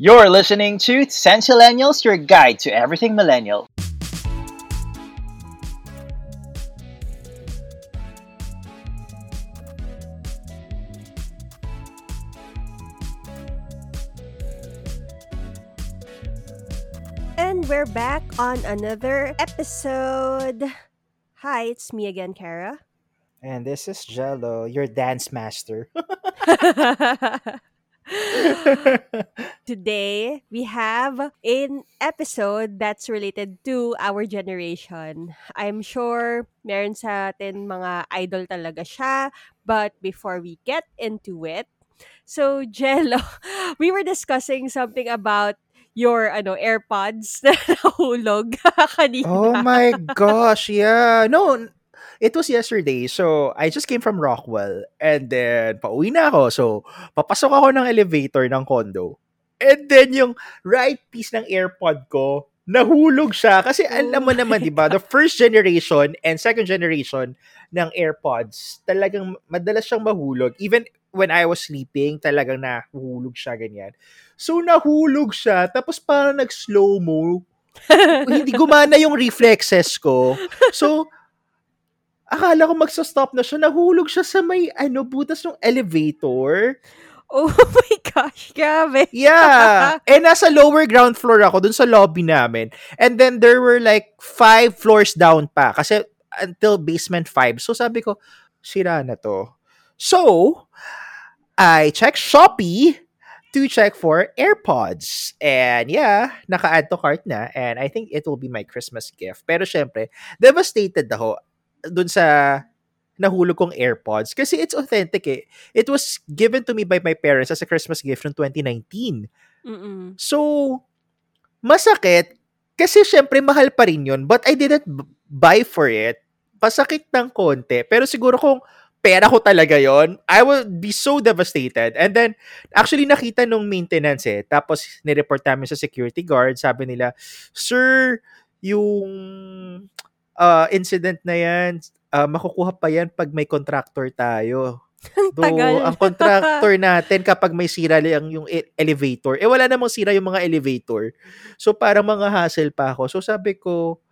You're listening to Sensillennials, your guide to everything millennial. And we're back on another episode. Hi, it's me again, Kara. And this is Jello, your dance master. Today, we have an episode that's related to our generation. I'm sure meron sa atin mga idol talaga siya. But before we get into it, so Jello, we were discussing something about your ano AirPods na nahulog kanina. oh my gosh, yeah. No, it was yesterday. So, I just came from Rockwell. And then, pauwi na ako. So, papasok ako ng elevator ng condo. And then, yung right piece ng AirPod ko, nahulog siya. Kasi alam mo Oh naman, di ba, the first generation and second generation ng AirPods, talagang madalas siyang mahulog. Even when I was sleeping, talagang nahulog siya ganyan. So, nahulog siya. Tapos parang nag-slow-mo. Hindi gumana yung reflexes ko. So, akala ko magsa-stop na siya. Nahulog siya sa may, ano, butas ng elevator. Oh my gosh, grabe. Yeah. And nasa lower ground floor ako, dun sa lobby namin. And then there were like five floors down pa. Kasi until basement five. So sabi ko, sira na to. So, I checked Shopee to check for AirPods. And yeah, naka-add to cart na. And I think it will be my Christmas gift. Pero syempre, devastated ako dun sa nahulog kong AirPods. Kasi it's authentic eh. It was given to me by my parents as a Christmas gift from 2019. Mm-mm. So, masakit. Kasi syempre, mahal pa rin yun. But I didn't buy for it. Pasakit ng konti. Pero siguro kung pera ko talaga yon I would be so devastated. And then, actually nakita nung maintenance eh. Tapos, nireport namin sa security guard. Sabi nila, Sir, yung uh, incident na yan, uh, makukuha pa yan pag may contractor tayo. Though, ang contractor natin kapag may sira lang yung e- elevator, eh wala namang sira yung mga elevator. So parang mga hassle pa ako. So sabi ko,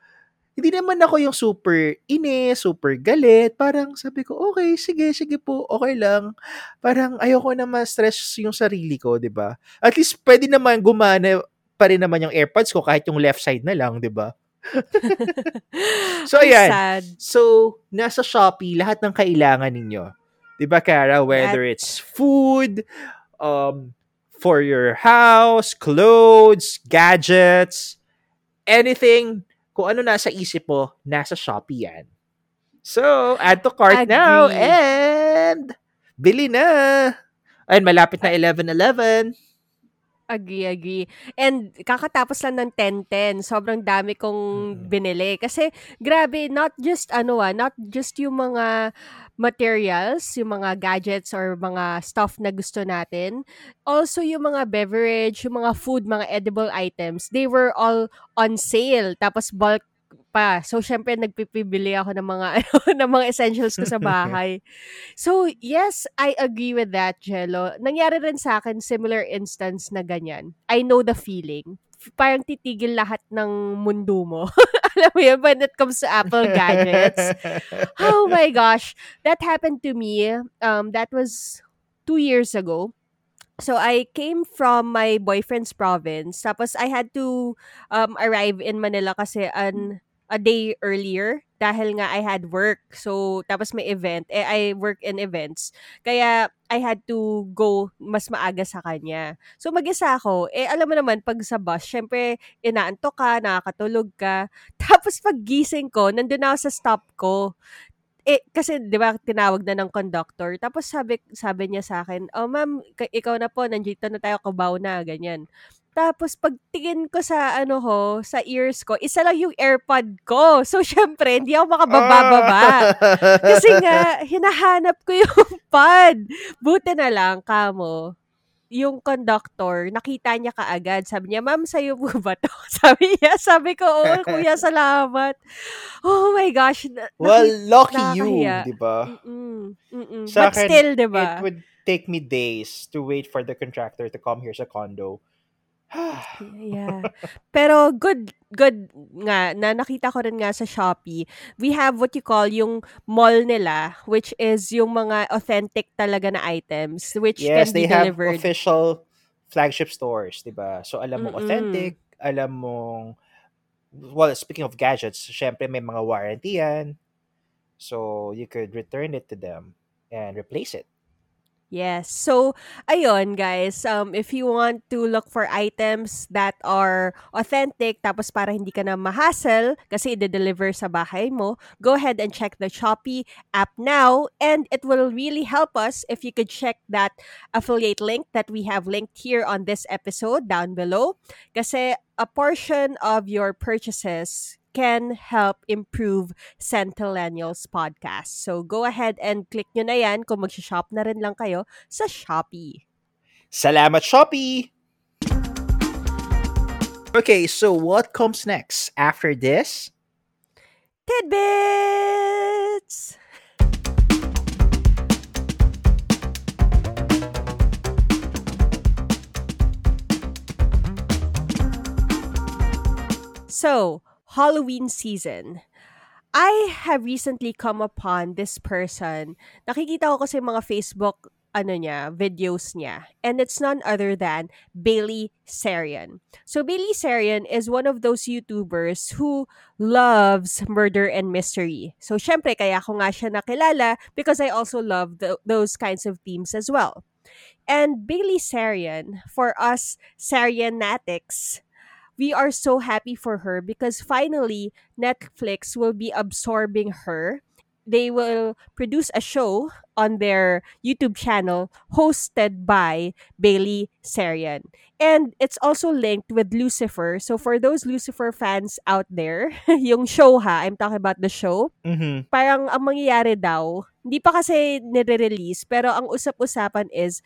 hindi naman ako yung super ine, super galit. Parang sabi ko, okay, sige, sige po, okay lang. Parang ayoko na ma-stress yung sarili ko, di ba? At least pwede naman gumana pa rin naman yung AirPods ko kahit yung left side na lang, di ba? So, ayan. sad. So, nasa Shopee, lahat ng kailangan ninyo. 'Di ba, Kara? Whether it's food, um, for your house, clothes, gadgets, anything, kung ano nasa isip mo, nasa Shopee yan. So, add to cart now Agree. and bili na. Ayun, malapit na 11-11. Agree, agree. And kakatapos lang ng 10-10. Sobrang dami kong binili. Kasi, grabe, not just, ano ah, not just yung mga materials, yung mga gadgets or mga stuff na gusto natin. Also, yung mga beverage, yung mga food, mga edible items, they were all on sale. Tapos, bulk pa. So, syempre, nagpipibili ako ng mga, ano, ng mga essentials ko sa bahay. So, yes, I agree with that, Jello. Nangyari rin sa akin similar instance na ganyan. I know the feeling. Parang titigil lahat ng mundo mo. Alam mo yun, when it comes to Apple gadgets. Oh my gosh. That happened to me. Um, that was two years ago. So I came from my boyfriend's province. Tapos I had to um, arrive in Manila kasi an a day earlier dahil nga I had work. So tapos may event. Eh, I work in events. Kaya I had to go mas maaga sa kanya. So mag-isa ako. Eh alam mo naman pag sa bus, syempre inaantok ka, nakakatulog ka. Tapos pag gising ko, nandun ako sa stop ko eh, kasi, di ba, tinawag na ng conductor. Tapos sabi, sabi niya sa akin, oh ma'am, ka- ikaw na po, nandito na tayo, kabaw na, ganyan. Tapos pagtingin ko sa ano ho, sa ears ko, isa lang yung AirPod ko. So syempre, hindi ako makabababa. Kasi nga, hinahanap ko yung pad. Buti na lang, kamo, yung conductor, nakita niya kaagad. Sabi niya, ma'am, sa'yo po ba to? Sabi niya, sabi ko, oo, kuya, salamat. Oh my gosh. na- well, lucky you, di ba? But akin, still, di It ba? would take me days to wait for the contractor to come here sa condo. Yeah. Pero good good nga na nakita ko rin nga sa Shopee. We have what you call yung mall nila which is yung mga authentic talaga na items which yes, can be they have delivered. official flagship stores, 'di ba? So alam Mm-mm. authentic, alam mong well, speaking of gadgets, syempre may mga warranty yan. So you could return it to them and replace it. Yes. So, ayun guys, um if you want to look for items that are authentic tapos para hindi ka na ma-hassle kasi i-deliver sa bahay mo, go ahead and check the Shopee app now and it will really help us if you could check that affiliate link that we have linked here on this episode down below kasi a portion of your purchases can help improve Centennials podcast. So go ahead and click nyo na yan kung mag-shop na rin lang kayo sa Shopee. Salamat, Shopee! Okay, so what comes next after this? Tidbits! So, Halloween season. I have recently come upon this person. Nakikita ko kasi mga Facebook ano niya, videos niya. And it's none other than Bailey Sarian. So Bailey Sarian is one of those YouTubers who loves murder and mystery. So syempre kaya ko nga siya nakilala because I also love tho- those kinds of themes as well. And Bailey Sarian, for us Sarianatics, we are so happy for her because finally Netflix will be absorbing her. They will produce a show on their YouTube channel hosted by Bailey Sarian. And it's also linked with Lucifer. So for those Lucifer fans out there, yung show ha, I'm talking about the show, Mm-hmm. parang ang mangyayari daw, hindi pa kasi nire-release, pero ang usap-usapan is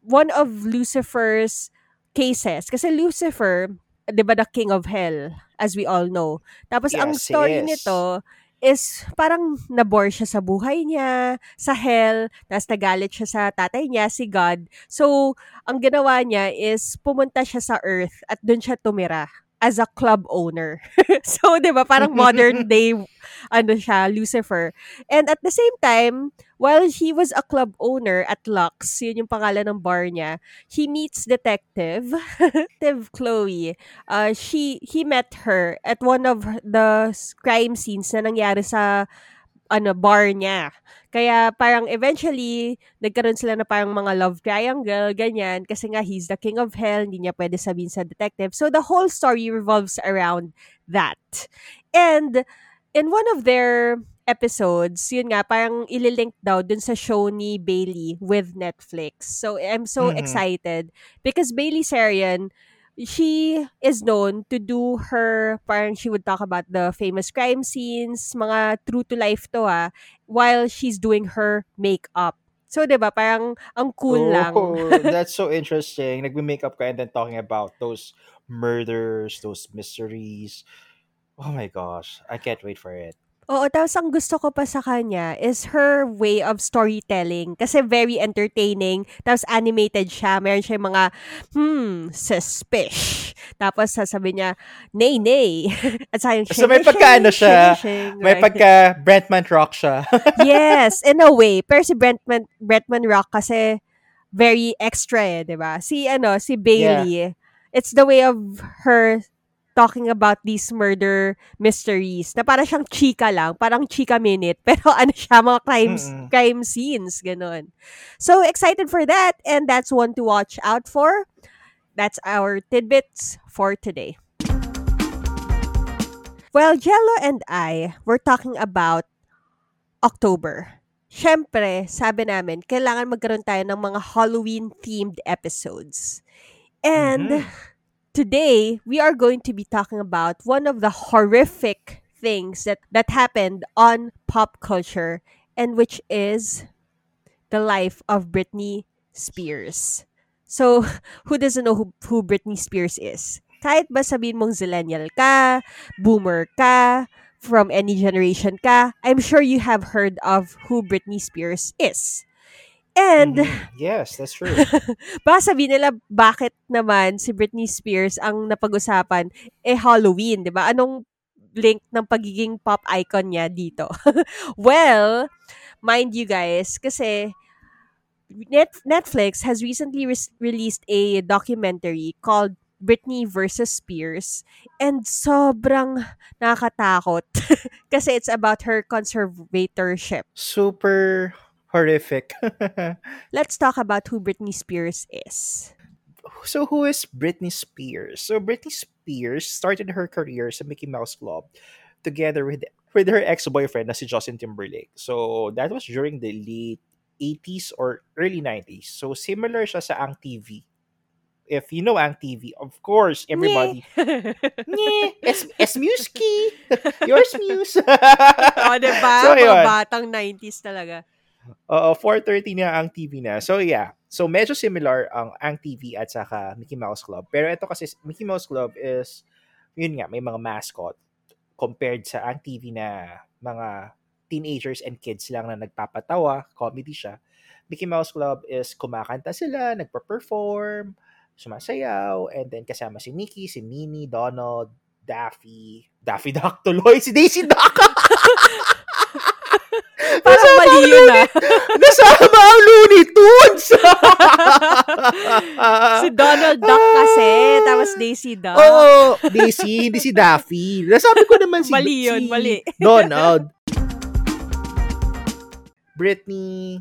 one of Lucifer's cases. Kasi Lucifer, di ba the king of hell, as we all know. Tapos ang Yes, he story is. nito is parang nabore siya sa buhay niya, sa hell, tapos nagalit siya sa tatay niya, si God. So, ang ginawa niya is pumunta siya sa earth at doon siya tumira as a club owner. so, di ba, parang modern day, ano siya, Lucifer. And at the same time, while he was a club owner at Lux, yun yung pangalan ng bar niya, he meets detective, Detective Chloe. Uh, she, he met her at one of the crime scenes na nangyari sa ano bar niya. Kaya parang eventually nagkaroon sila na parang mga love triangle ganyan kasi nga he's the king of hell, hindi niya pwede sabihin sa detective. So the whole story revolves around that. And in one of their episodes, yun nga, parang ililink daw dun sa show ni Bailey with Netflix. So, I'm so Mhm. excited because Bailey Sarian, she is known to do her, parang she would talk about the famous crime scenes, mga true to life to ah, while she's doing her makeup. So, di ba, parang ang cool lang. Oh, that's so interesting. Nagme-makeup ka and then talking about those murders, those mysteries. Oh my gosh, I can't wait for it. Oo, tapos ang gusto ko pa sa kanya is her way of storytelling. Kasi very entertaining. Tapos animated siya. Meron siya mga, hmm, suspish. Tapos sasabi niya, nay, nay. At sa yung So may pagka-ano siya, May right? pagka Brentman Rock siya. yes, in a way. Pero si Brentman, Brentman Rock kasi very extra eh, di ba? Si, ano, si Bailey, it's the way of her talking about these murder mysteries na para siyang chika lang, parang chika minute, pero ano siya, mga crimes, Mm-mm. crime scenes, ganun. So, excited for that, and that's one to watch out for. That's our tidbits for today. Well, Jello and I were talking about October. Siyempre, sabi namin, kailangan magkaroon tayo ng mga Halloween-themed episodes. And Mhm. Today, we are going to be talking about one of the horrific things that, that happened on pop culture and which is the life of Britney Spears. So, who doesn't know who, who Britney Spears is? Kahit ba sabihin mong zillennial ka, boomer ka, from any generation ka, I'm sure you have heard of who Britney Spears is. And Mhm. Yes, that's true. baka sabihin nila bakit naman si Britney Spears ang napag-usapan eh Halloween, 'di ba? Anong link ng pagiging pop icon niya dito? well, mind you guys, kasi Net- Netflix has recently res- released a documentary called Britney versus Spears and sobrang nakakatakot kasi it's about her conservatorship. Super horrific. Let's talk about who Britney Spears is. so who is Britney Spears? So Britney Spears started her career sa Mickey Mouse Club together with with her ex-boyfriend na si Justin Timberlake. So that was during the late 80s or early 90s. So similar siya sa Ang TV. If you know Ang TV, of course, everybody. Nye, es, es Musky. Yours Muse. o, diba? So, Mga yun. batang 90s talaga. Oo, 4.30 na ang TV na. So, yeah. So, medyo similar ang ang TV at saka Mickey Mouse Club. Pero ito kasi, Mickey Mouse Club is, yun nga, may mga mascot compared sa ang TV na mga teenagers and kids lang na nagpapatawa, comedy siya. Mickey Mouse Club is kumakanta sila, nagpa-perform, sumasayaw, and then kasama si Mickey, si Minnie, Donald, Daffy, Daffy Duck tuloy, si Daisy Duck! Parang mali yun ah. Nasama ang Looney Tunes! si Donald Duck kasi, tapos Daisy Duck. Oo, Daisy, hindi si Daffy. Nasabi ko naman si Mali yun, si mali. Donald. Britney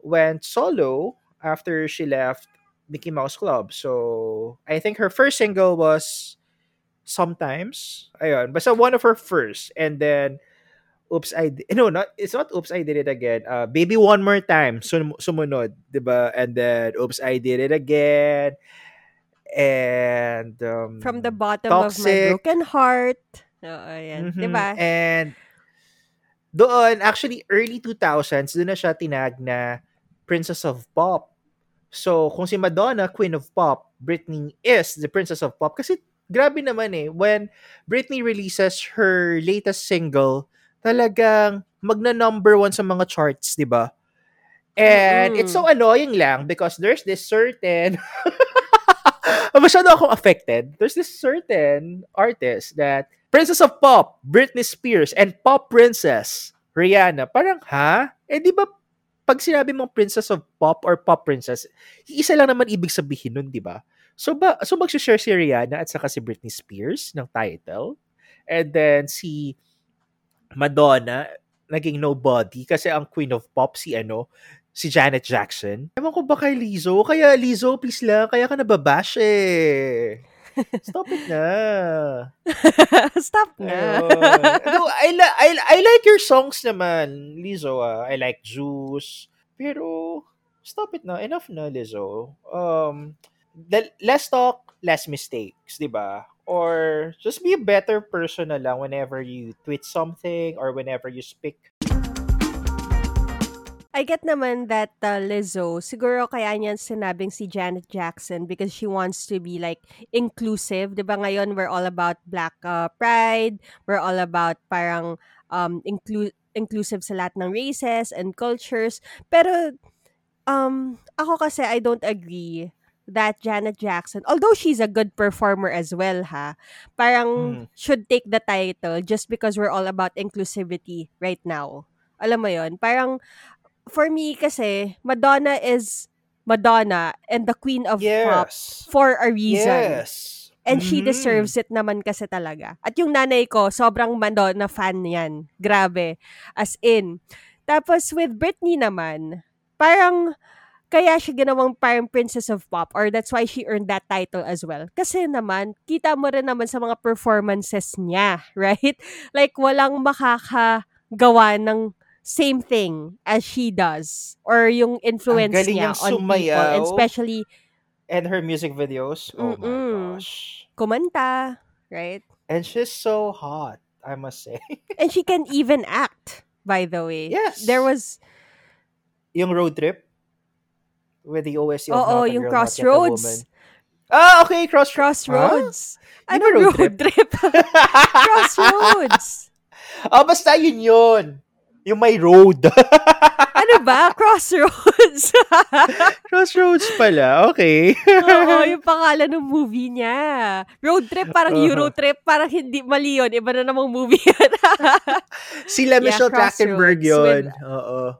went solo after she left Mickey Mouse Club. So, I think her first single was Sometimes. Ayun. Basta one of her first. And then, Oops, I... Di- no, not, it's not Oops, I Did It Again. Uh, Baby One More Time. Sum- sumunod. 'di ba? And then, Oops, I Did It Again. And... Um, From the bottom of my broken heart. Oo, yan. Mhm. Diba? And doon, actually, early 2000s, doon na siya tinag na Princess of Pop. So, kung si Madonna, Queen of Pop, Britney is the Princess of Pop. Kasi, grabe naman eh, when Britney releases her latest single, talagang magna-number one sa mga charts, di ba? And Mm-mm. it's so annoying lang because there's this certain masyado akong affected. There's this certain artist that Princess of Pop, Britney Spears, and Pop Princess, Rihanna. Parang, ha? Eh, di ba, pag sinabi mong Princess of Pop or Pop Princess, isa lang naman ibig sabihin nun, di ba? So, ba, so mag-share si Rihanna at saka si Britney Spears ng title. And then, si Madonna, naging nobody kasi ang Queen of Pop si ano, si Janet Jackson. Ewan ko ba kay Lizzo? Kaya Lizzo, please lang, kaya ka nababash eh. Stop it na. Stop na. No, I, li- I, I like your songs naman, Lizzo. Ah. I like Juice. Pero, stop it na. Enough na, Lizzo. Um, the, less talk, less mistakes, di ba? Or just be a better person na lang whenever you tweet something or whenever you speak. I get naman that uh, Lizzo, siguro kaya niya sinabing si Janet Jackson because she wants to be like inclusive. 'Di ba ngayon we're all about black uh, pride, we're all about parang um inclu- inclusive sa lahat ng races and cultures. Pero um ako kasi I don't agree that Janet Jackson, although she's a good performer as well ha, parang Mhm. should take the title just because we're all about inclusivity right now. Alam mo 'yon? Parang for me kasi Madonna is Madonna and the queen of pop Yes. for a reason. Yes. And she Mhm. deserves it naman kasi talaga. At yung nanay ko, sobrang Madonna fan yan. Grabe. As in. Tapos with Britney naman, parang kaya siya ginawang parang princess of pop or that's why she earned that title as well. Kasi naman, kita mo rin naman sa mga performances niya, right? Like, walang makakagawa ng same thing as she does or yung influence niya on people sumayaw. and especially And her music videos. Oh my Mm-mm. gosh. kumanta, right? And she's so hot, I must say. And she can even act, by the way. Yes. There was, yung road trip with the OSC of oo, yung Girl. Crossroads. Ah, okay, Cross Crossroads. Di Ano road road trip? Crossroads. Ah, basta yun yun. Yung may road. ano ba? Crossroads. Crossroads pala. Okay. Oo, yung pangalan ng movie niya. Road trip, parang Uh-huh. Euro trip, parang hindi mali yun. Iba na namang movie yun. Sila Yeah, Michelle Trachtenberg yun. Oo.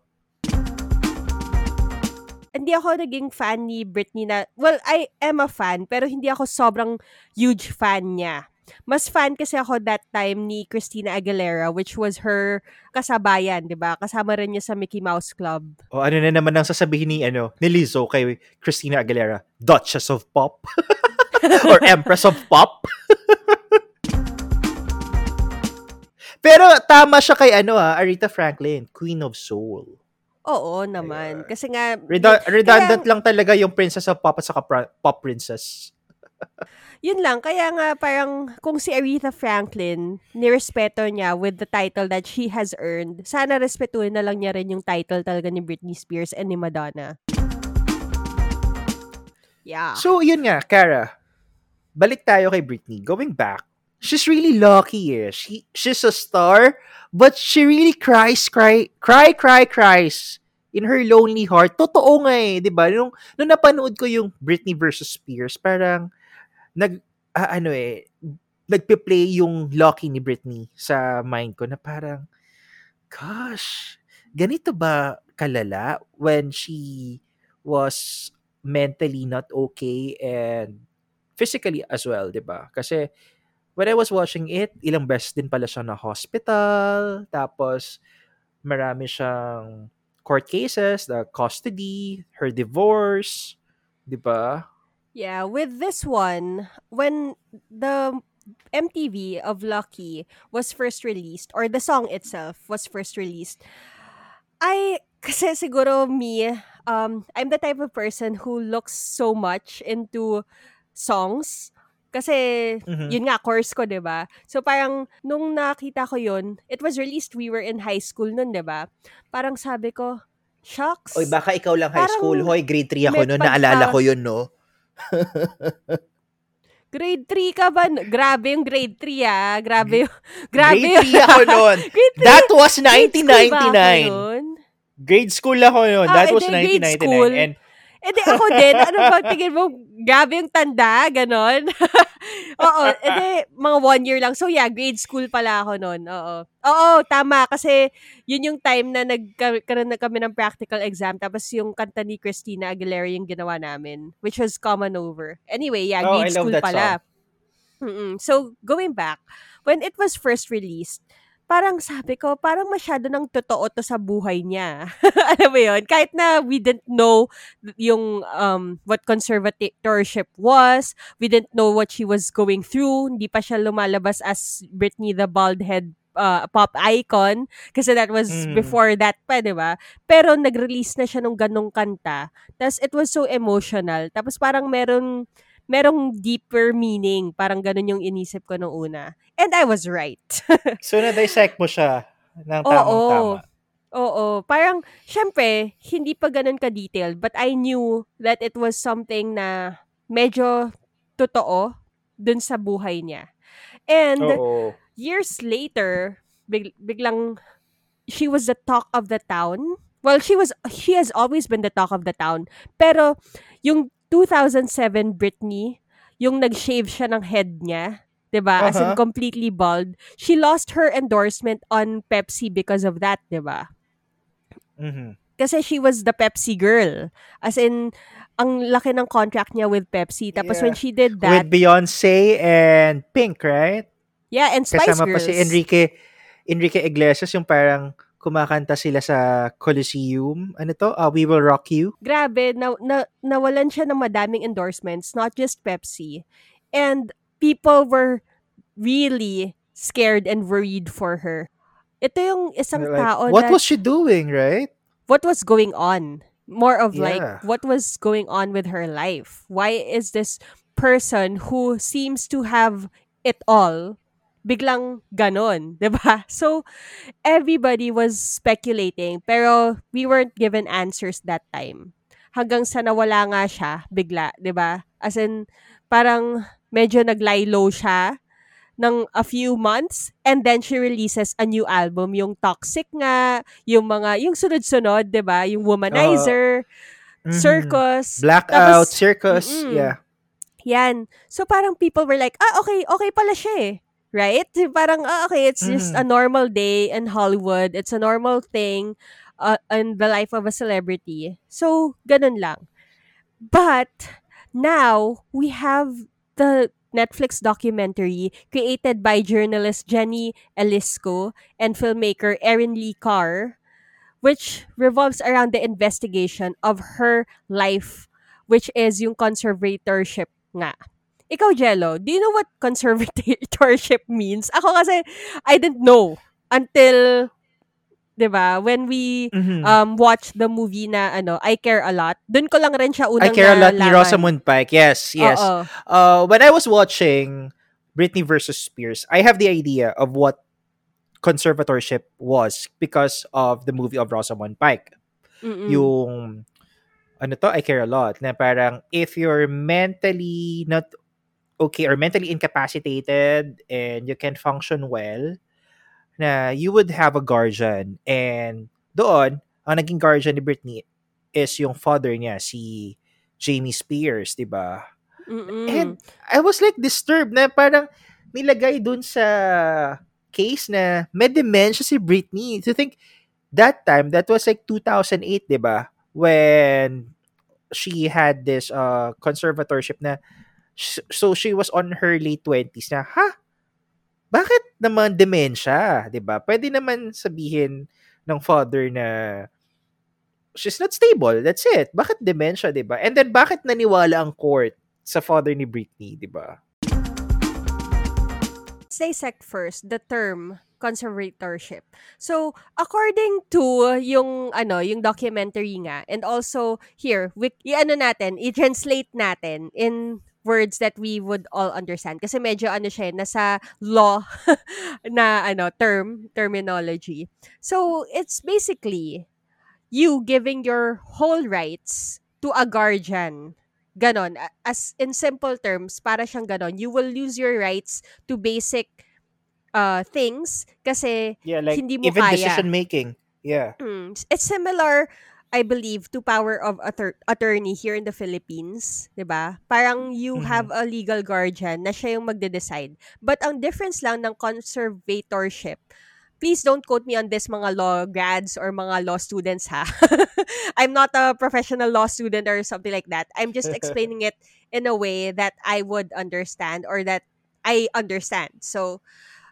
Hindi ako naging fan ni Britney na, well, I am a fan, pero hindi ako sobrang huge fan niya. Mas fan kasi ako that time ni Christina Aguilera, which was her kasabayan, di ba? Kasama rin niya sa Mickey Mouse Club. O ano na naman ang sasabihin ni, ano, ni Lizzo kay Christina Aguilera? Duchess of Pop? Or Empress of Pop? Pero tama siya kay ano ah, Aretha Franklin, Queen of Soul. Oo naman. Ayan. Kasi nga, Redu- redundant kaya- lang talaga yung Princess of Pop at saka pra- Pop Princess. yun lang. Kaya nga parang kung si Aretha Franklin, nirespeto niya with the title that she has earned, sana respetuhin na lang niya rin yung title talaga ni Britney Spears and ni Madonna. Yeah. So, yun nga, Kara. Balik tayo kay Britney. Going back, she's really lucky eh. She, she's a star, but she really cries, cry, cry, cry, cries in her lonely heart. Totoo nga eh, di ba? Nung, nung napanood ko yung Britney versus Spears, parang, nag, ah, ano eh, nagpe-play yung Lucky ni Britney sa mind ko na parang, gosh, ganito ba kalala when she was mentally not okay and physically as well, 'di ba? Kasi when I was watching it, ilang beses din pala siya na hospital, tapos marami siyang court cases, the custody, her divorce, 'di ba? Yeah, with this one, when the MTV of Lucky was first released, or the song itself was first released, I, kasi siguro me, um, I'm the type of person who looks so much into songs. Kasi, Mhm. yun nga, course ko, 'di ba So, parang, nung nakita ko yun, it was released, we were in high school nun, 'di ba Parang sabi ko, shucks. Oy, baka ikaw lang high Parang school. Hoy, grade 3 ako noon. Naalala ko yun, no? Grade 3 ka ba? Grabe yung grade 3 ah. Grabe yung, grabe Grade yung, 3 ako 3. That was Grade school 1999. nun? Grade school ako noon. Ah, That was edi grade 1999. school. And Eh di ako din, ano ba, tingin mo, grabe yung tanda, ganon. Oo, eh di, mga one year lang. So yeah, grade school pala ako noon. Oo. Oo, tama. Kasi yun yung time na nagkaroon na kami ng practical exam. Tapos yung kanta ni Christina Aguilera yung ginawa namin. Which was Common Over. Anyway, yeah, Oh, grade love school pala. Mm-mm. So, going back, when it was first released, parang sabi ko, parang masyado ng totoo to sa buhay niya. Alam mo yun? Kahit na we didn't know yung um, what conservatorship was, we didn't know what she was going through, hindi pa siya lumalabas as Britney the bald head uh, pop icon kasi that was Mm. before that pa, di ba? Pero nag-release na siya nung ganong kanta. Tapos it was so emotional. Tapos parang meron merong deeper meaning. Parang ganun yung inisip ko nung una. And I was right. so, na-dissect mo siya ng Oo. tamang-tama. Oo. Parang, syempre, hindi pa ganun ka-detailed. But I knew that it was something na medyo totoo dun sa buhay niya. And Oo. years later, big, biglang, she was the talk of the town. Well, she was, she has always been the talk of the town. Pero, yung 2007 Britney, yung nag-shave siya ng head niya, 'di ba? As in Uh-huh. completely bald. She lost her endorsement on Pepsi because of that, 'di ba? Mhm. Kasi she was the Pepsi girl. As in ang laki ng contract niya with Pepsi. Tapos Yeah. when she did With that, Beyonce and Pink, right? yeah, and Spice Kasama Girls. pa si Enrique Enrique Iglesias yung parang kumakanta sila sa Coliseum. Ano to? Uh, We Will Rock You. grabe, na, na, nawalan siya ng madaming endorsements, not just Pepsi. And people were really scared and worried for her. Ito yung isang Like, tao what na, was she doing, right? what was going on? More of like, Yeah. what was going on with her life? Why is this person who seems to have it all biglang ganon, 'di ba? So everybody was speculating pero we weren't given answers that time. Hanggang sa nawala nga siya bigla, 'di ba? As in parang medyo nag-lie low siya. ng a few months and then she releases a new album yung Toxic nga yung mga yung sunod-sunod 'di ba yung Womanizer Mhm. Circus Blackout, Tapos- circus, Mm-mm. yeah. yan so parang people were like ah okay okay pala siya eh right parang ah okay it's just a Mhm. normal day in Hollywood it's a normal thing uh, in the life of a celebrity so ganun lang but now we have the Netflix documentary created by journalist Jenny Elisco and filmmaker Erin Lee Carr, which revolves around the investigation of her life, which is yung conservatorship nga. Ikaw, Jello, do you know what conservatorship means? Ako kasi, I didn't know until, di ba, when we Mhm. um watch the movie na ano, I Care a Lot. Doon ko lang rin siya I care a lot ni. Rosamund Pike. Yes, yes. Oo. Uh, when I was watching Britney versus Spears, I have the idea of what conservatorship was because of the movie of Rosamund Pike. Mm-mm. Yung ano to, I care a lot. Na parang if you're mentally not okay or mentally incapacitated and you can function well, na you would have a guardian. And doon, ang naging guardian ni Britney is yung father niya, si Jamie Spears, di ba? Mm-mm. And I was like disturbed na parang nilagay dun sa case na may dementia si Britney. To think that time, that was like 2008, di ba? When she had this uh, conservatorship na so she was on her late 20s na, ha? Bakit naman dementia, di ba? Pwede naman sabihin ng father na she's not stable. That's it. Bakit dementia, di ba? And then bakit naniwala ang court sa father ni Britney, di ba? Let's dissect first the term conservatorship. So, according to yung ano, yung documentary nga and also here, we, i-ano natin, i-translate natin in words that we would all understand kasi medyo ano siya, eh, nasa law na ano term, terminology. So, it's basically you giving your whole rights to a guardian. Ganon. As in simple terms, para siyang ganon. You will lose your rights to basic uh, things kasi Yeah, like Hindi mo even kaya. decision making. Yeah. mm, it's similar, I believe, to power of attor- attorney here in the Philippines. 'di ba? Parang you Mhm. have a legal guardian na siya yung magde-decide. But ang difference lang ng conservatorship, please don't quote me on this mga law grads or mga law students ha. I'm not a professional law student or something like that. I'm just explaining it in a way that I would understand or that I understand. So,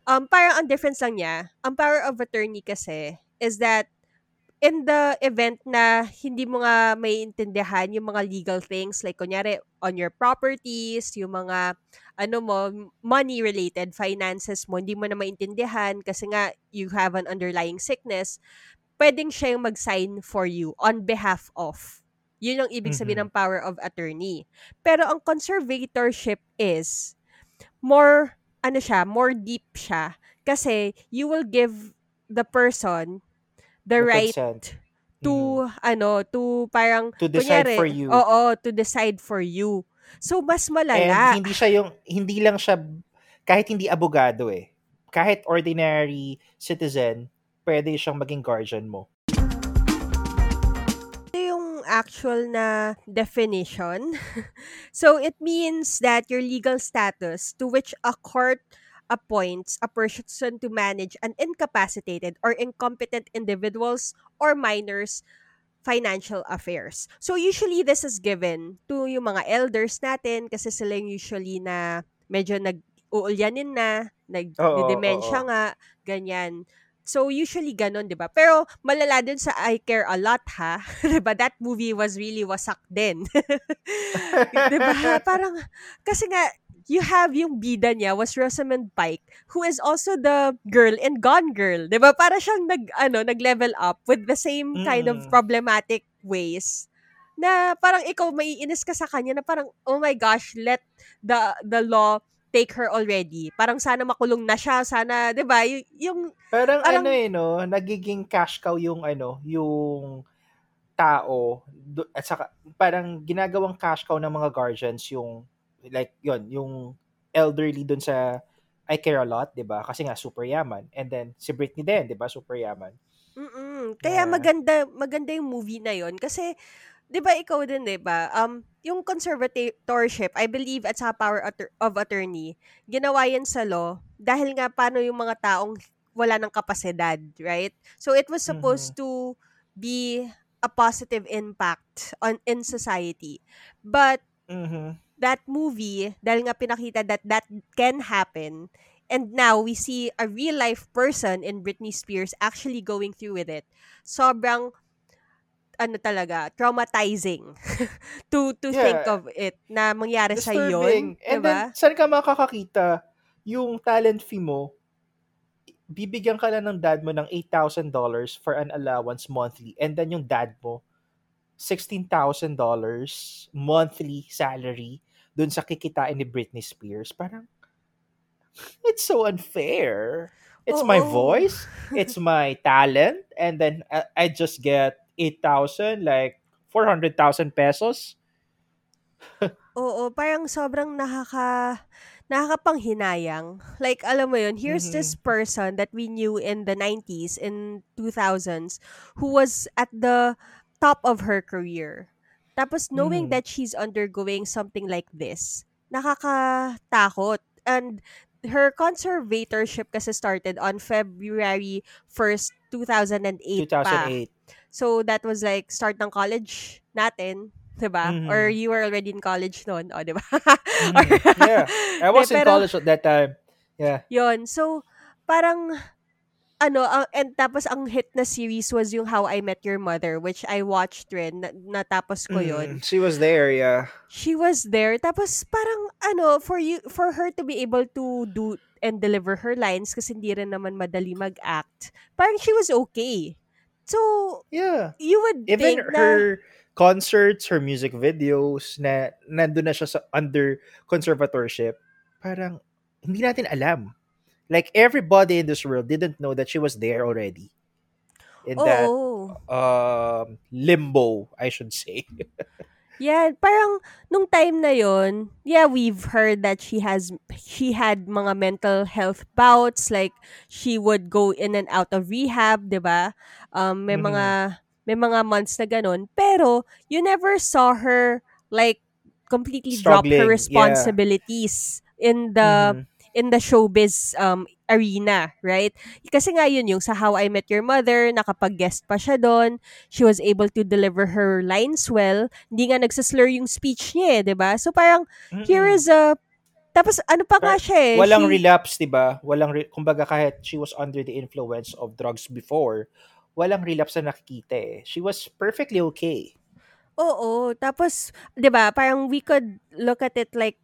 um, parang ang difference lang niya, ang power of attorney kasi is that in the event na hindi mo nga maiintindihan yung mga legal things, like kunyari, on your properties, yung mga, ano mo, money related, finances mo, hindi mo na maintindihan kasi nga, you have an underlying sickness, pwedeng siya yung mag-sign for you on behalf of. Yun yung ibig sabihin ng power of attorney. Pero ang conservatorship is more, ano siya, more deep siya. Kasi you will give the person the, The right consent. to, ano, to parang, To decide kunyari, for you. Oo, to decide for you. So, mas And malala. hindi siya yung, hindi lang siya, kahit hindi abogado eh. Kahit ordinary citizen, pwede siyang maging guardian mo. Ito yung actual na definition. so, it means that your legal status to which a court appoints a person to manage an incapacitated or incompetent individuals or minors financial affairs. So, usually, this is given to yung mga elders natin kasi sila yung usually na medyo nag-uulyanin na, nag-demensya oo. nga, ganyan. So, usually ganon, di ba? Pero, malala din sa I Care A Lot, ha? di ba? That movie was really wasak din. di ba? Parang, kasi nga, you have yung bida niya was Rosamund Pike, who is also the girl in Gone Girl. Di ba? Para siyang nag, ano, nag-level up with the same kind of Mm. problematic ways na parang ikaw maiinis ka sa kanya na parang, oh my gosh, let the the law take her already. Parang sana makulong na siya, sana, 'di ba? Y- yung Parang, Parang- ano eh, no, nagiging cash cow yung ano, yung tao at saka parang ginagawang cash cow ng mga guardians yung like yon yung elderly dun sa I Care a Lot, 'di ba? Kasi nga super yaman. And then si Britney din, 'di ba? Super yaman. Mm. Kaya Yeah. maganda maganda yung movie na yon kasi 'di ba ikaw din 'di ba? Um yung conservatorship, I believe at sa power of attorney, ginawa yan sa law dahil nga paano yung mga taong wala ng kapasidad, right? So it was supposed to be a positive impact on in society. But Mhm. That movie, dahil nga pinakita that that can happen, and now we see a real life person in Britney Spears actually going through with it. Sobrang ano talaga, traumatizing to to think Yeah. of it na mangyari sa yon, Disturbing. And then, 'di ba? saan ka makakakita yung talent fee mo, bibigyan ka lang ng dad mo ng $8,000 for an allowance monthly. And then yung dad mo, $16,000 monthly salary dun sa kikitain ni Britney Spears. Parang, it's so unfair. It's my Oo. voice, it's my talent, and then I, I just get 8,000, like 400,000 pesos. Oo, parang sobrang nakaka nakakapanghinayang. Like, alam mo yun, here's Mhm. this person that we knew in the 90s, in 2000s, who was at the top of her career. Tapos, knowing Mhm. that she's undergoing something like this, nakakatakot. And her conservatorship kasi started on February 1st, 2008 pa. 2008. So, that was like start ng college natin, 'di ba? Or Mhm. you were already in college noon, o 'di ba? Mhm. Or- Yeah. I was Hindi, in pero- college at that time. Yeah. Yun. So, parang ano, ang- and tapos ang hit na series was yung How I Met Your Mother, which I watched rin, na, natapos ko yun. Mhm. She was there, yeah. She was there, tapos parang ano, for you, for her to be able to do and deliver her lines, kasi hindi rin naman madali mag-act, parang she was okay. So, Yeah. you would Even think na, her concerts, her music videos na nandun na siya sa under conservatorship, parang hindi natin alam. Like everybody in this world didn't know that she was there already. In that oo. um limbo, I should say. Yeah, parang nung time na yon, yeah, we've heard that she has she had mga mental health bouts like she would go in and out of rehab, 'di ba? Um may Mhm. mga may mga months na ganun, pero you never saw her like completely drop her Struggling, yeah. responsibilities in the Mhm. In the showbiz um arena, right? Kasi nga yun yung sa How I Met Your Mother, nakapag-guest pa siya doon. She was able to deliver her lines well. Hindi nga nagsaslur yung speech niya eh, 'di ba? So parang here Mm-mm. is a tapos ano pa nga siya eh. Walang she- relapse, 'di ba? Walang re- kumbaga kahit she was under the influence of drugs before, walang relapse na nakikita eh. She was perfectly okay. Oo, tapos 'di ba, parang we could look at it like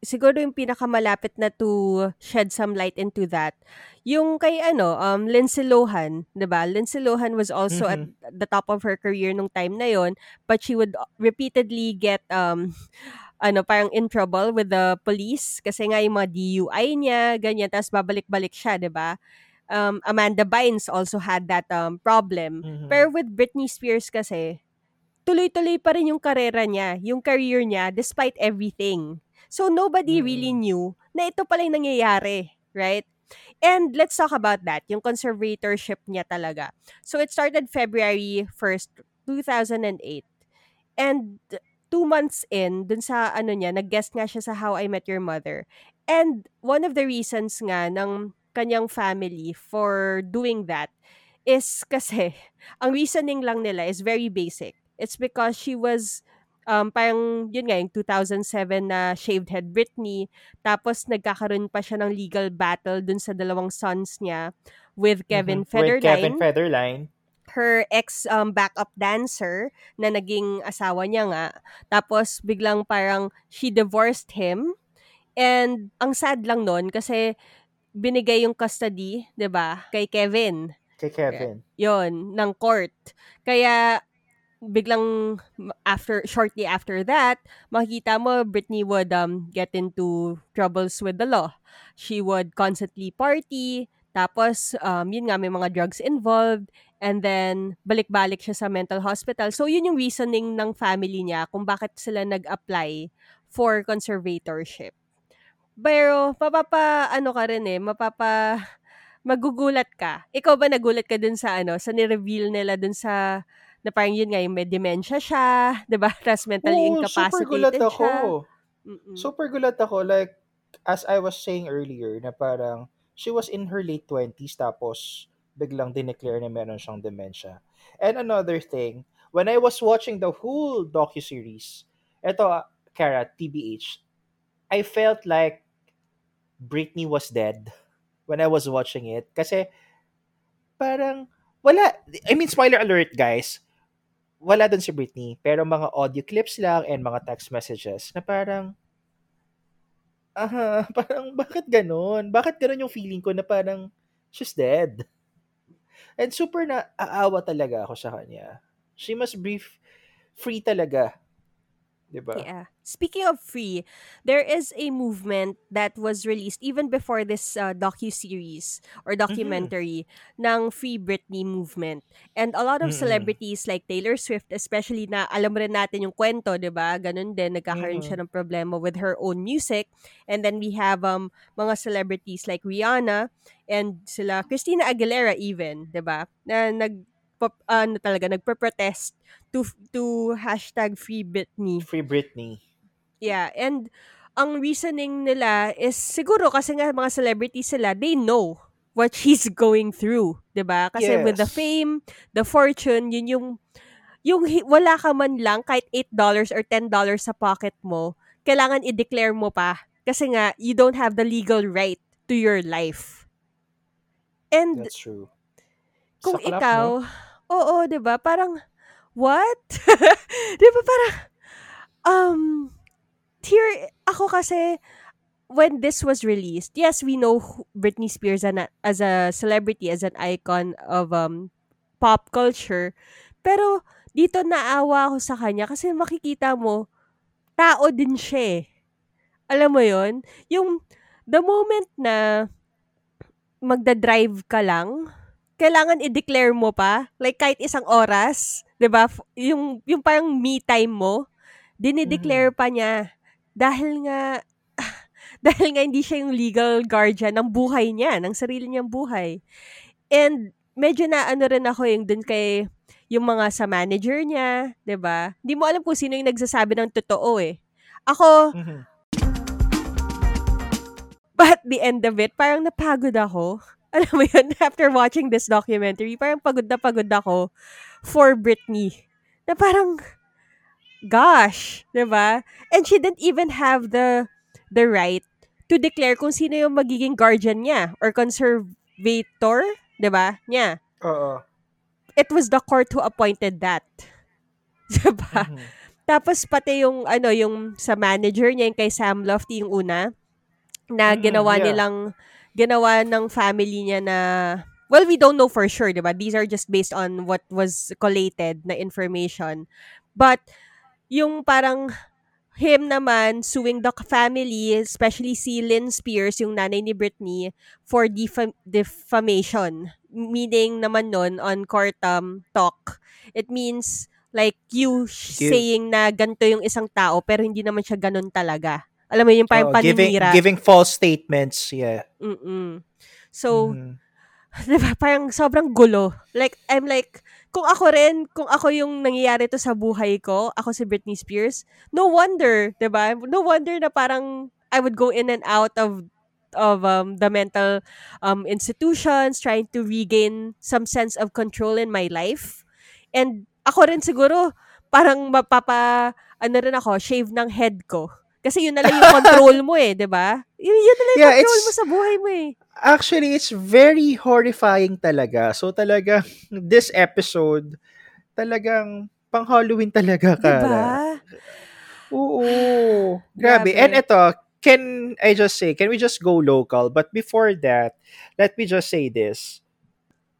siguro yung pinakamalapit na to shed some light into that. Yung kay ano, um Lindsay Lohan, 'di ba? Lindsay Lohan was also at the top of her career nung time na yon, but she would repeatedly get um ano, parang in trouble with the police kasi nga yung mga DUI niya, ganyan, tapos babalik-balik siya, 'di ba? Um, Amanda Bynes also had that um, problem. Mhm. Pero with Britney Spears kasi, tuloy-tuloy pa rin yung karera niya, yung career niya, despite everything. So, nobody really Mm. knew na ito pala yung nangyayari, right? And let's talk about that, yung conservatorship niya talaga. So, it started February 1st, 2008. And two months in, dun sa ano niya, nag-guest nga siya sa How I Met Your Mother. And one of the reasons nga ng kanyang family for doing that is kasi, ang reasoning lang nila is very basic. It's because she was, um, parang, yun nga, yung 2007 na shaved head Britney, tapos nagkakaroon pa siya ng legal battle dun sa dalawang sons niya with Kevin Mhm. With Kevin Federline Federline. her ex um, backup dancer na naging asawa niya nga. Tapos biglang parang she divorced him. And ang sad lang nun kasi binigay yung custody, 'di ba, kay Kevin. Kay Kevin. Yon, ng court. Kaya biglang after shortly after that, makikita mo Britney would um get into troubles with the law. She would constantly party, tapos um yun nga may mga drugs involved and then balik-balik siya sa mental hospital. So yun yung reasoning ng family niya kung bakit sila nag-apply for conservatorship. Pero, mapapa, ano ka rin eh, mapapa, magugulat ka. Ikaw ba nagulat ka dun sa ano, sa ni-reveal nila dun sa, na parang yun nga, yung may dementia siya, 'di ba? Tapos mentally Oo, super gulat incapacitated siya. ako. Mm-mm. Super gulat ako. Like, as I was saying earlier, na parang, she was in her late 20s, tapos, biglang dineclare na meron siyang dementia. And another thing, when I was watching the whole docu-series, eto, ah, Kara, TBH, I felt like Britney was dead when I was watching it. Kasi, parang, wala, I mean, spoiler alert, guys, wala dun si Britney, pero mga audio clips lang and mga text messages na parang, aha, parang, bakit ganun? Bakit ganun yung feeling ko na parang, she's dead? And super na aawa talaga ako sa kanya. She must be free talaga. 'Di ba? Yeah. Speaking of free, there is a movement that was released even before this uh, docu-series or Mhm. documentary ng Free Britney movement. And a lot of Mm-mm. celebrities like Taylor Swift, especially na alam rin natin yung kwento, 'di ba? Ganun din nagkakaroon siya Mhm. ng problema with her own music. And then we have um mga celebrities like Rihanna and sila Christina Aguilera even, 'di ba? Na nag pop- ano talaga nagpo-protest to to hashtag Free Britney. Free Britney. Yeah, and ang reasoning nila is siguro kasi nga mga celebrities sila, they know what she's going through, 'di ba? Kasi with the Yes. fame, the fortune, yun yung yung wala ka man lang kahit $8 or $10 sa pocket mo, kailangan i-declare mo pa kasi nga you don't have the legal right to your life. And That's true. kung Saklap, ikaw, no? Oo, 'di ba? Parang what? 'Di ba parang um here ako kasi when this was released, yes, we know Britney Spears an, as a celebrity, as an icon of um pop culture. Pero dito naawa ako sa kanya kasi makikita mo, tao din siya eh. Alam mo yon Yung the moment na magda-drive ka lang, kailangan i-declare mo pa. Like kahit isang oras, 'di ba? Yung yung parang me time mo, dinideclare pa niya dahil nga dahil nga hindi siya yung legal guardian ng buhay niya, ng sarili niyang buhay. And medyo na ano rin ako yung dun kay yung mga sa manager niya, 'di ba? Hindi mo alam kung sino yung nagsasabi ng totoo eh. Ako, Mhm. But the end of it, parang napagod ako. Alam mo yun, after watching this documentary, parang pagod na pagod ako for Britney. Na parang, gosh, 'di ba? And she didn't even have the the right to declare kung sino yung magiging guardian niya or conservator, 'di ba? Niya. Oo. It was the court who appointed that. 'Di ba? Mhm. Tapos pati yung ano yung sa manager niya yung kay Sam Lofty yung una na Mm, ginawa yeah. nilang ginawa ng family niya na well we don't know for sure 'di ba? These are just based on what was collated na information. But yung parang him naman suing the family especially si Lynn Spears yung nanay ni Britney for defam- defamation. Meaning naman nun on court um, talk. It means like you Give- saying na ganito yung isang tao pero hindi naman siya ganun talaga alam mo yung parang giving, paninira giving false statements, yeah. Mm-mm. So, Mhm. 'di ba, parang sobrang gulo. Like, I'm like, kung ako rin, kung ako yung nangyayari to sa buhay ko, ako si Britney Spears, no wonder, 'di ba? No wonder na parang I would go in and out of of um, the mental um, institutions, trying to regain some sense of control in my life. And ako rin siguro, parang mapapa, ano rin ako, shave ng head ko. Kasi yun na lang yung control mo eh, 'di ba? Yun, yun na lang yung Yeah, control mo sa buhay mo eh. Actually, it's very horrifying talaga. So talaga, this episode, talagang pang Halloween talaga, Diba? Kara. Oo. Grabe. Grabe. And ito, can I just say, can we just go local? But before that, let me just say this.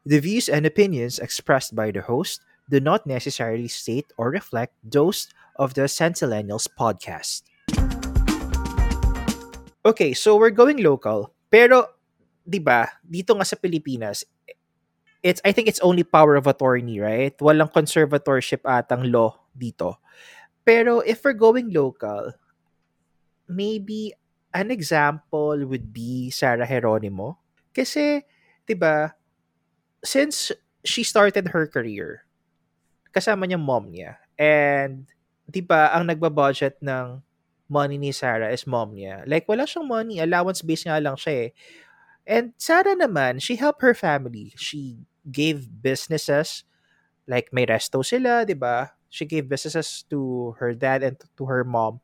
The views and opinions expressed by the host do not necessarily state or reflect those of the Centennials podcast. Okay, so we're going local. Pero, di ba, dito nga sa Pilipinas, it's, I think it's only power of attorney, right? Walang conservatorship atang law dito. Pero if we're going local, maybe an example would be Sarah Geronimo. Kasi, 'di ba, since she started her career, kasama niya mom niya. And, 'di ba, ang nagba-budget ng money ni Sarah is mom niya. Like, wala siyang money. Allowance-based nga lang siya eh. And Sarah naman, she helped her family. She gave businesses. Like, may resto sila, di ba? She gave businesses to her dad and to her mom.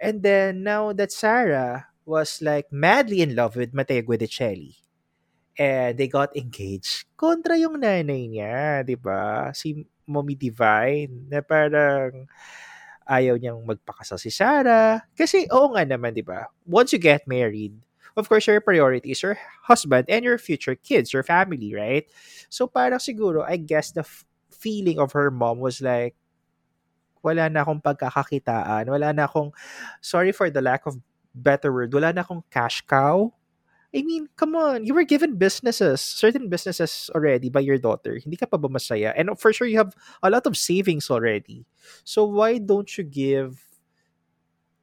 And then, now that Sarah was like madly in love with Matteo Guidicelli, and they got engaged, kontra yung nanay niya, di ba? Si Mommy Divine, na parang ayaw niyang magpakasal si Sarah. Kasi, oo nga naman, di ba? Once you get married, of course, your priority is your husband and your future kids, your family, right? So, parang siguro, I guess the feeling of her mom was like, wala na akong pagkakakitaan, wala na akong, sorry for the lack of better word, wala na akong cash cow. I mean, come on, you were given businesses, certain businesses already by your daughter. Hindi ka pa ba masaya? And for sure, you have a lot of savings already. So why don't you give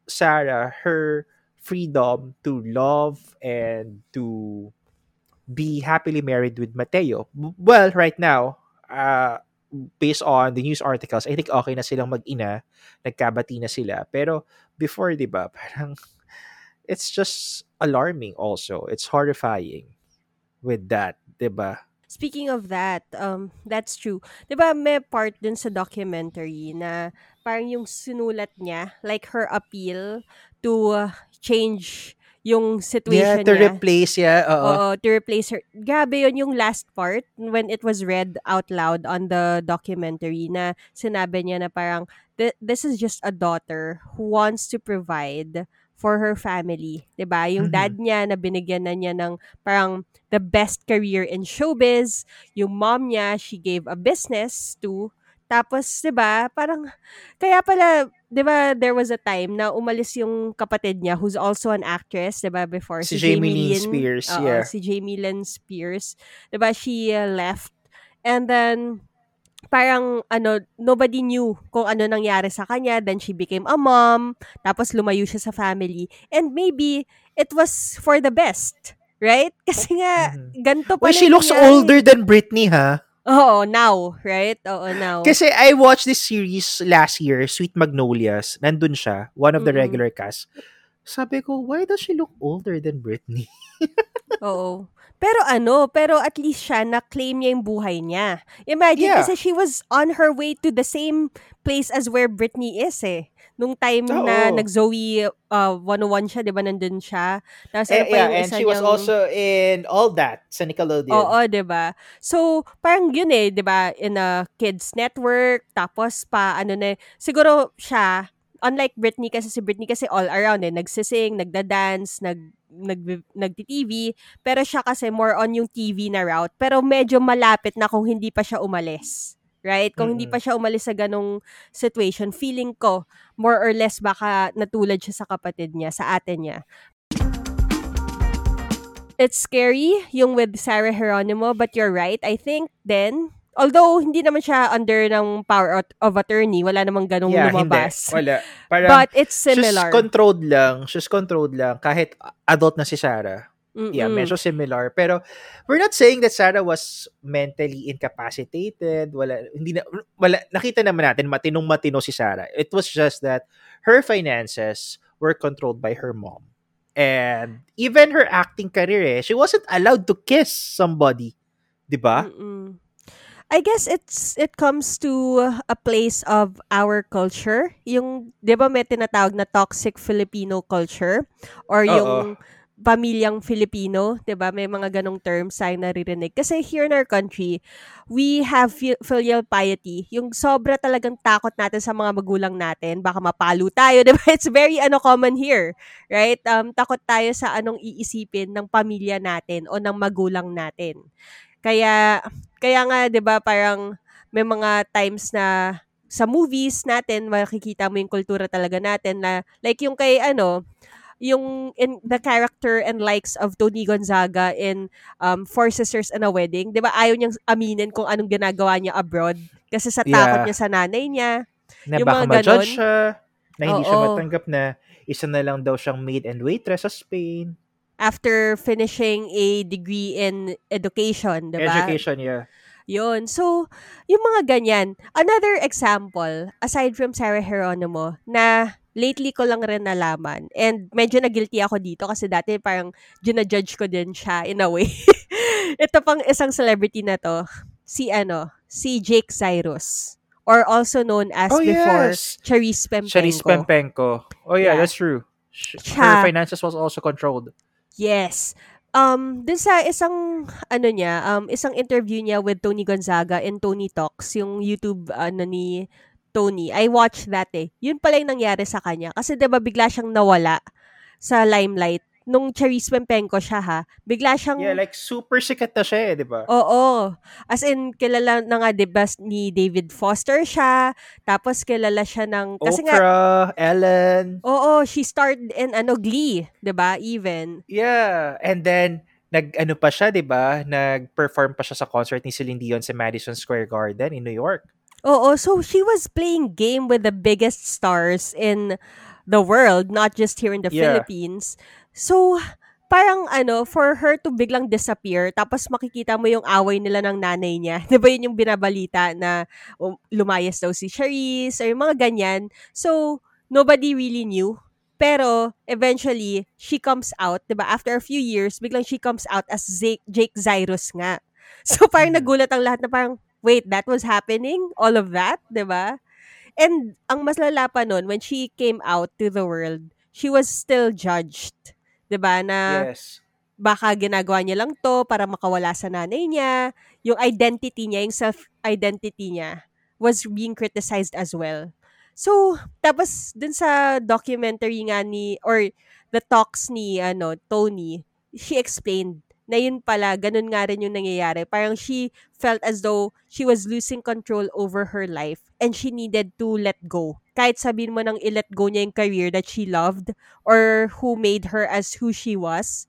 Sarah her freedom to love and to be happily married with Mateo? Well, right now, uh, based on the news articles, I think okay na silang mag-ina, nagkabati na sila. Pero before, di ba, parang it's just alarming also. It's horrifying with that, di ba? Speaking of that, um, that's true. 'Di ba may part dun sa documentary na parang yung sinulat niya, like her appeal to uh, change yung situation Yeah, to niya. replace, yeah, oo. Oo, to replace her. Grabe yun yung last part when it was read out loud on the documentary na sinabi niya na parang "Th- this is just a daughter who wants to provide for her family. 'Di ba Yung Mhm. dad niya na binigyan na niya ng parang the best career in showbiz. Yung mom niya, she gave a business to. Tapos, 'di ba parang, kaya pala, 'di ba there was a time na umalis yung kapatid niya who's also an actress, 'di ba before, Si si Jamie Lynn. Spears, Oo, yeah. si Jamie Lynn Spears. 'Di ba she uh, left. And then, parang ano, nobody knew kung ano nangyari sa kanya. Then she became a mom. Tapos lumayo siya sa family. And maybe it was for the best. Right? Kasi nga, Mhm. ganito Uy, pala she looks nangyari. older than Britney, ha? Oo, now. Right? Oo, now. Kasi I watched this series last year, Sweet Magnolias. Nandun siya, one of the Mm-mm. regular cast. Sabi ko, why does she look older than Britney? Oo. Pero ano, pero at least siya na-claim niya yung buhay niya. Imagine, Yeah. kasi she was on her way to the same place as where Britney is eh. Nung time na Oo. nag-Zoe uh, 101 siya, di ba, nandun siya. Tapos Eh, ano pa yeah, yung and she was niyang- also in All That sa Nickelodeon. Oo, 'di ba? So, parang yun eh, 'di ba, in a kids network, tapos pa ano na, siguro siya unlike Britney kasi si Britney kasi all around eh, nagsising, nagda-dance, nag nag nagti-TV, pero siya kasi more on yung TV na route, pero medyo malapit na kung hindi pa siya umalis. Right? Kung hindi Mm-mm. pa siya umalis sa ganong situation, feeling ko, more or less baka natulad siya sa kapatid niya, sa ate niya. It's scary yung with Sarah Geronimo, but you're right. I think then, although hindi naman siya under ng power of- attorney, wala namang ganong yeah, lumabas. hindi. Wala. Parang, But it's she's similar. controlled lang. She's controlled lang. Kahit adult na si Sarah. Yeah, Mm-mm. medyo similar. Pero, we're not saying that Sarah was mentally incapacitated. Wala, hindi na, wala, nakita naman natin, matinong matino si Sarah. It was just that her finances were controlled by her mom. And even her acting career, eh, she wasn't allowed to kiss somebody. Di ba? Mm-mm. I guess it's it comes to a place of our culture. Yung 'di ba may tinatawag na toxic Filipino culture or Oo. yung pamilyang Filipino, 'di ba? May mga ganong terms tayo naririnig. Kasi here in our country, we have fi- filial piety. Yung sobra talagang takot natin sa mga magulang natin, baka mapalo tayo, 'di ba? It's very ano common here, right? Um takot tayo sa anong iisipin ng pamilya natin o ng magulang natin. Kaya kaya nga 'di ba parang may mga times na sa movies natin makikita mo yung kultura talaga natin na like yung kay ano yung in the character and likes of Tony Gonzaga in um, Four Sisters and a Wedding, 'di ba? Ayaw niyang aminin kung anong ginagawa niya abroad kasi sa takot Yeah. niya sa nanay niya. Na Yung baka ma-judge siya, na hindi siya Oo. matanggap na isa na lang daw siyang maid and waitress sa Spain. After finishing a degree in education, diba? Education, yeah. Yun. So, yung mga ganyan. Another example, aside from Sarah Geronimo, na lately ko lang rin nalaman. And medyo na-guilty ako dito kasi dati parang ginajudge ko din siya in a way. Ito pang isang celebrity na to, si ano, si Jake Cyrus. Or also known as Oh, before, yes. Charisse Pempenko. Charisse Pempenko. Oh yeah, Yeah. that's true. Her finances was also controlled. Yes. Um, dun sa isang, ano niya, um, isang interview niya with Tony Gonzaga in Tony Talks, yung YouTube, ano ni Tony, I watched that eh. Yun pala yung nangyari sa kanya. Kasi 'di ba bigla siyang nawala sa limelight. Nung Charisse Pempenko siya ha, bigla siyang, Yeah, like super sikat na siya eh, di ba? oo. As in, kilala na nga, 'di ba, ni David Foster siya, tapos kilala siya ng, kasi nga, Oprah, Ellen. oo, she starred in, ano, Glee, 'di ba, even. Yeah, and then nag ano pa siya, 'di ba? Nag-perform pa siya sa concert ni Celine Dion sa Madison Square Garden in New York. Oo, so she was playing game with the biggest stars in the world, not just here in the Yeah. Philippines. So, parang ano, for her to biglang disappear, tapos makikita mo yung away nila ng nanay niya. Di ba yun yung binabalita na um, lumayas daw si Charisse, or yung mga ganyan. So, nobody really knew. Pero, eventually, she comes out, di ba? After a few years, biglang she comes out as Jake, Jake Zyrus nga. So, parang Mhm. nagulat ang lahat na parang, wait, that was happening? All of that? Di ba? And ang mas lala pa nun, when she came out to the world, she was still judged. 'Di ba Na yes. baka ginagawa niya lang to para makawala sa nanay niya. Yung identity niya, yung self-identity niya was being criticized as well. So, tapos dun sa documentary nga ni, or the talks ni ano Tony, she explained na yun pala, ganun nga rin yung nangyayari. Parang she felt as though she was losing control over her life and she needed to let go. Kahit sabihin mo nang i-let go niya yung career that she loved or who made her as who she was,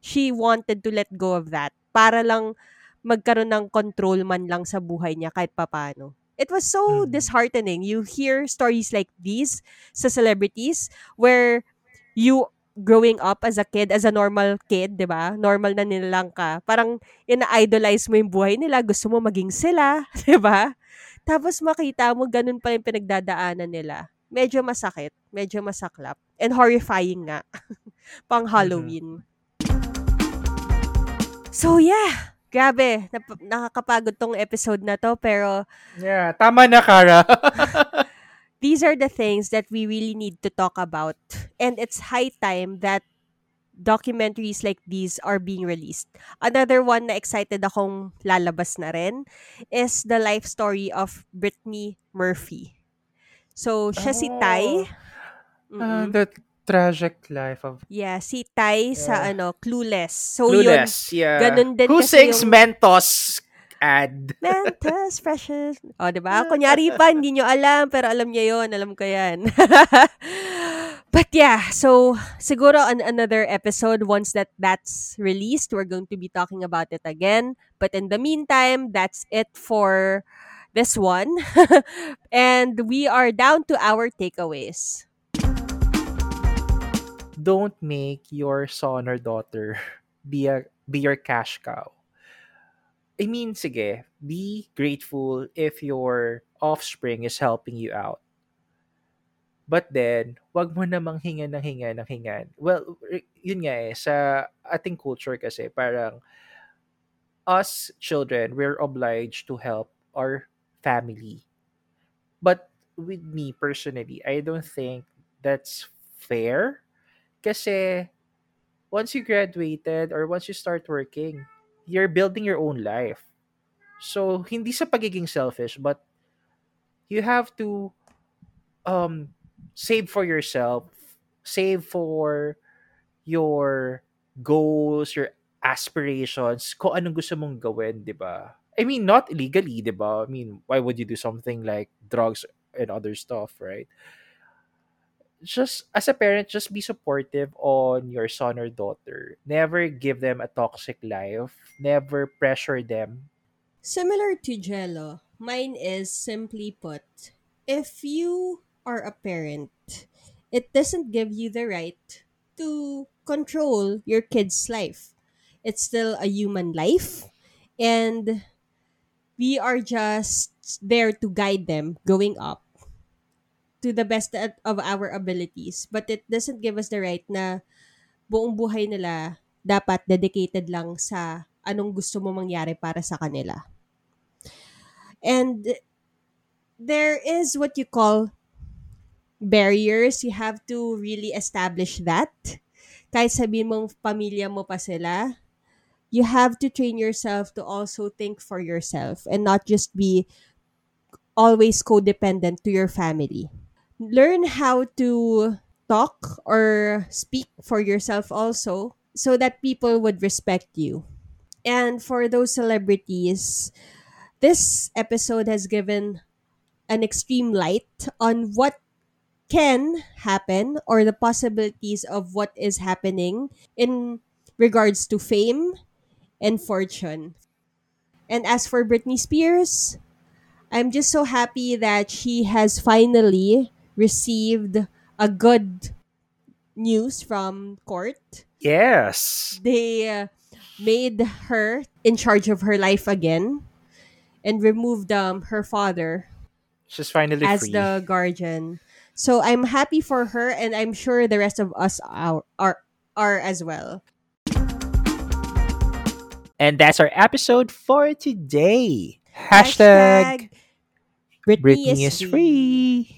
she wanted to let go of that para lang magkaroon ng control man lang sa buhay niya kahit papano. It was so Mm. disheartening. You hear stories like these sa celebrities where you growing up as a kid, as a normal kid, di ba? Normal na nilang ka. Parang ina-idolize mo yung buhay nila. Gusto mo maging sila, di ba? Tapos makita mo, ganun pa yung pinagdadaanan nila. Medyo masakit. Medyo masaklap. And horrifying nga. Pang Halloween. So yeah, grabe. Nap- nakakapagod tong episode na to. Pero Yeah, tama na, Kara. these are the things that we really need to talk about. And it's high time that documentaries like these are being released. Another one na excited akong lalabas na rin is the life story of Brittany Murphy. So, siya si Ty. Oh. Ah, Mm-mm. the tragic life of yeah, si Ty sa Yeah. ano, Clueless. So, yun, Clueless. yeah. ganun din Who kasi sings yung- Mentos ad? Mentos, precious. O, di ba? Kunyari pa, hindi nyo alam, pero alam niya yon Alam ko yan. But yeah, so siguro on another episode, once that that's released, we're going to be talking about it again. But in the meantime, that's it for this one. and we are down to our takeaways. Don't make your son or daughter be a be your cash cow. I mean, sige, be grateful if your offspring is helping you out. But then, wag mo namang hinga ng hinga ng hingan. Well, yun nga eh, sa ating culture kasi, parang us children, we're obliged to help our family. But with me personally, I don't think that's fair. Kasi once you graduated or once you start working, you're building your own life. So, hindi sa pagiging selfish, but you have to um save for yourself, save for your goals, your aspirations, kung anong gusto mong gawin, 'di ba? I mean, not illegally, 'di ba? I mean, why would you do something like drugs and other stuff, right? Just as a parent, just be supportive on your son or daughter. Never give them a toxic life. Never pressure them. Similar to Jello, mine is simply put, if you are a parent it doesn't give you the right to control your kid's life. It's still a human life, and we are just there to guide them going up to the best of our abilities. But it doesn't give us the right na buong buhay nila dapat dedicated lang sa anong gusto mo mangyari para sa kanila. And there is what you call barriers. You have to really establish that. Kahit sabihin mong pamilya mo pa sila, you have to train yourself to also think for yourself and not just be always codependent to your family. Learn how to talk or speak for yourself also so that people would respect you. And for those celebrities, this episode has given an extreme light on what can happen or the possibilities of what is happening in regards to fame and fortune. And as for Britney Spears, I'm just so happy that she has finally received a good news from court. Yes. They uh, made her in charge of her life again and removed um, her father She's finally as free. the guardian. So I'm happy for her, and I'm sure the rest of us are are, are as well. And that's our episode for today. Hashtag, Britney, Britney is free.